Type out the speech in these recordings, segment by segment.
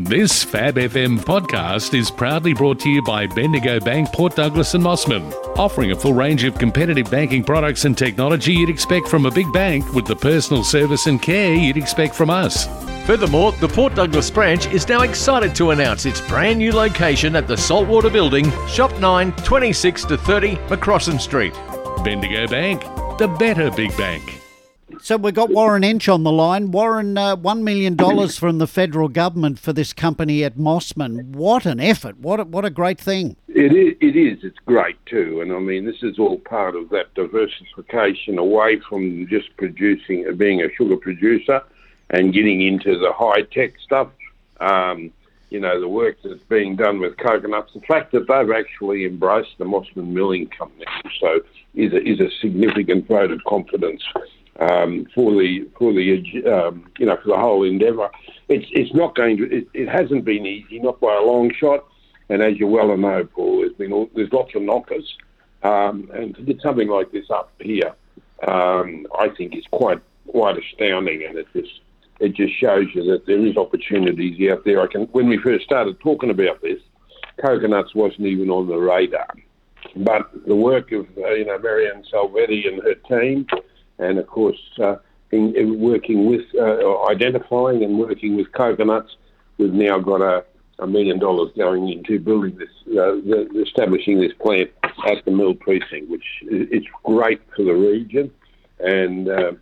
This Fab FM podcast is proudly brought to you by Bendigo Bank, Port Douglas and Mossman, offering a full range of competitive banking products and technology you'd expect from a big bank with the personal service and care you'd expect from us. Furthermore, the Port Douglas branch is now excited to announce its brand new location at the Saltwater Building, Shop 9, 26 to 30 Macrossan Street. Bendigo Bank, the better big bank. So we've got Warren Entsch on the line. Warren, uh, $1 million from the federal government for this company at Mossman. What an effort. What a, what a great thing. It is, it is. It's great too. And I mean, this is all part of that diversification away from just producing, being a sugar producer and getting into the high tech stuff. Um, you know, the work that's being done with CocoNutZ, the fact that they've actually embraced the Mossman Milling Company also is a, is a significant vote of confidence um, for the for the um, you know for the whole endeavour. It's it's not going to it, it, hasn't been easy, not by a long shot. And as you well know, Paul, there's been there's lots of knockers, um, and to get something like this up here, um, I think is quite quite astounding, and it just it just shows you that there is opportunities out there. I can when we first started talking about this, CocoNutZ wasn't even on the radar, but the work of uh, you know Marianne Salvetti and her team and of course, uh, in, in, working with uh, identifying and working with CocoNutZ, we've now got a, a million dollars going into building this, uh, the, establishing this plant at the mill precinct, which is great for the region and uh,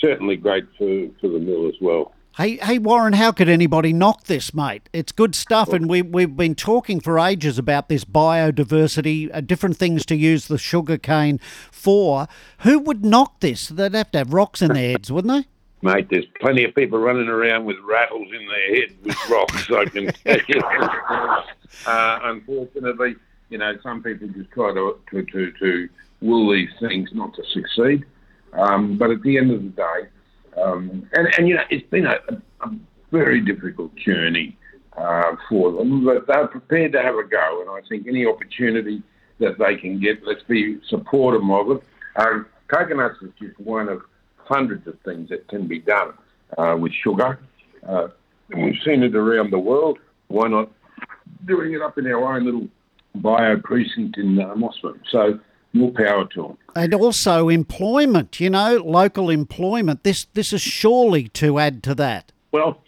certainly great for, for the mill as well. Hey, hey, Warren, how could anybody knock this, mate? It's good stuff, and we, we've been talking for ages about this biodiversity, uh, different things to use the sugar cane for. Who would knock this? They'd have to have rocks in their heads, wouldn't they? Mate, there's plenty of people running around with rattles in their head with rocks, I can tell you. Uh, unfortunately, you know, some people just try to, to, to, to will these things not to succeed. Um, but at the end of the day, um, and, and, you know, it's been a, a very difficult journey uh, for them, but they're prepared to have a go. And I think any opportunity that they can get, let's be supportive of it. Um, CocoNutZ is just one of hundreds of things that can be done uh, with sugar. Uh, we've seen it around the world. Why not doing it up in our own little bio precinct in uh, Mossman? So more power to them. And also employment, you know, local employment. This this is surely to add to that. Well,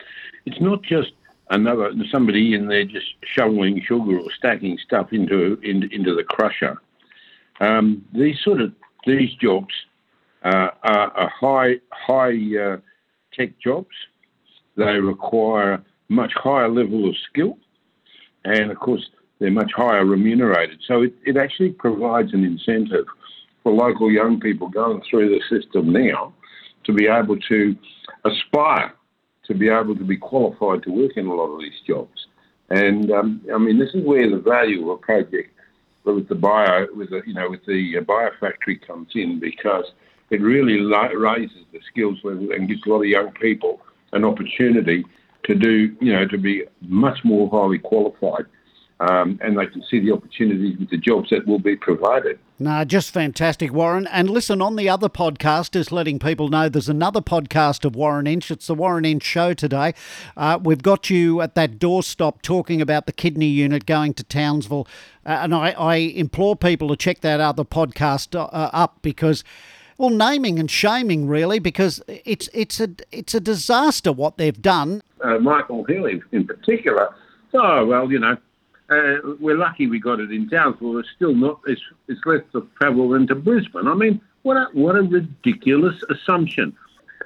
it's not just another somebody in there just shoveling sugar or stacking stuff into into, into the crusher. Um, these sort of these jobs uh, are, are, high high uh, tech jobs. They require much higher level of skill, and of course they're much higher remunerated. So it, it actually provides an incentive for local young people going through the system now to be able to aspire to be able to be qualified to work in a lot of these jobs. And um, I mean, this is where the value of a project with the bio, with the, you know, with the uh, biofactory comes in because it really raises the skills level and gives a lot of young people an opportunity to do, you know, to be much more highly qualified um, and they can see the opportunities with the jobs that will be provided. No, just fantastic, Warren. And listen, on the other podcast is letting people know there's another podcast of Warren Entsch. It's the Warren Entsch Show today. Uh, we've got you at that doorstop talking about the kidney unit going to Townsville. Uh, and I, I, implore people to check that other podcast uh, up because well, naming and shaming really, because it's it's a it's a disaster what they've done. Uh, Michael Healy, in particular. Oh well, you know, uh, we're lucky we got it in Townsville. It's still not. It's, it's less than to Brisbane. I mean, what a what a ridiculous assumption.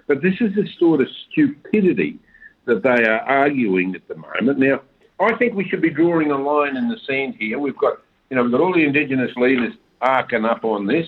But this is the sort of stupidity that they are arguing at the moment. Now, I think we should be drawing a line in the sand here. We've got, you know, we've got all the Indigenous leaders arcing up on this.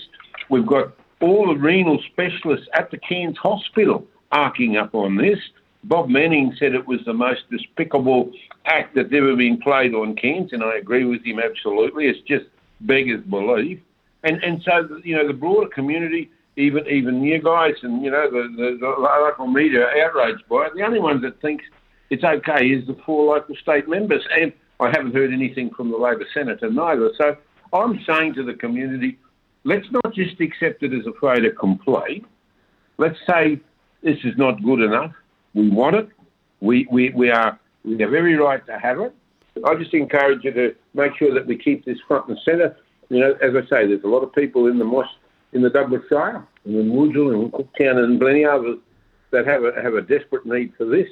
We've got all the renal specialists at the Cairns Hospital arcing up on this. Bob Manning said it was the most despicable act that's ever been played on Cairns, and I agree with him absolutely. It's just beggars belief. And and so you know the broader community, even even you guys, and you know the, the, the local media are outraged by it. The only ones that think it's okay is the four local state members, and I haven't heard anything from the Labor senator neither. So I'm saying to the community, let's not just accept it as a fait accompli. Let's say this is not good enough we want it. We, we, we are We have every right to have it. I just encourage you to make sure that we keep this front and centre. You know, as I say, there's a lot of people in the Moss, in the Douglas Shire, and in Woodville and Cooktown and plenty others that have a, have a desperate need for this.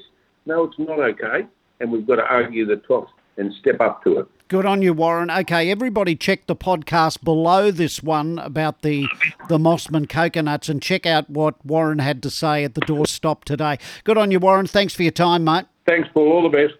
No, it's not okay, and we've got to argue the toss and step up to it. Good on you, Warren. Okay, everybody check the podcast below this one about the the Mossman CocoNutZ and check out what Warren had to say at the doorstop today. Good on you, Warren. Thanks for your time, mate. Thanks, Paul. All the best.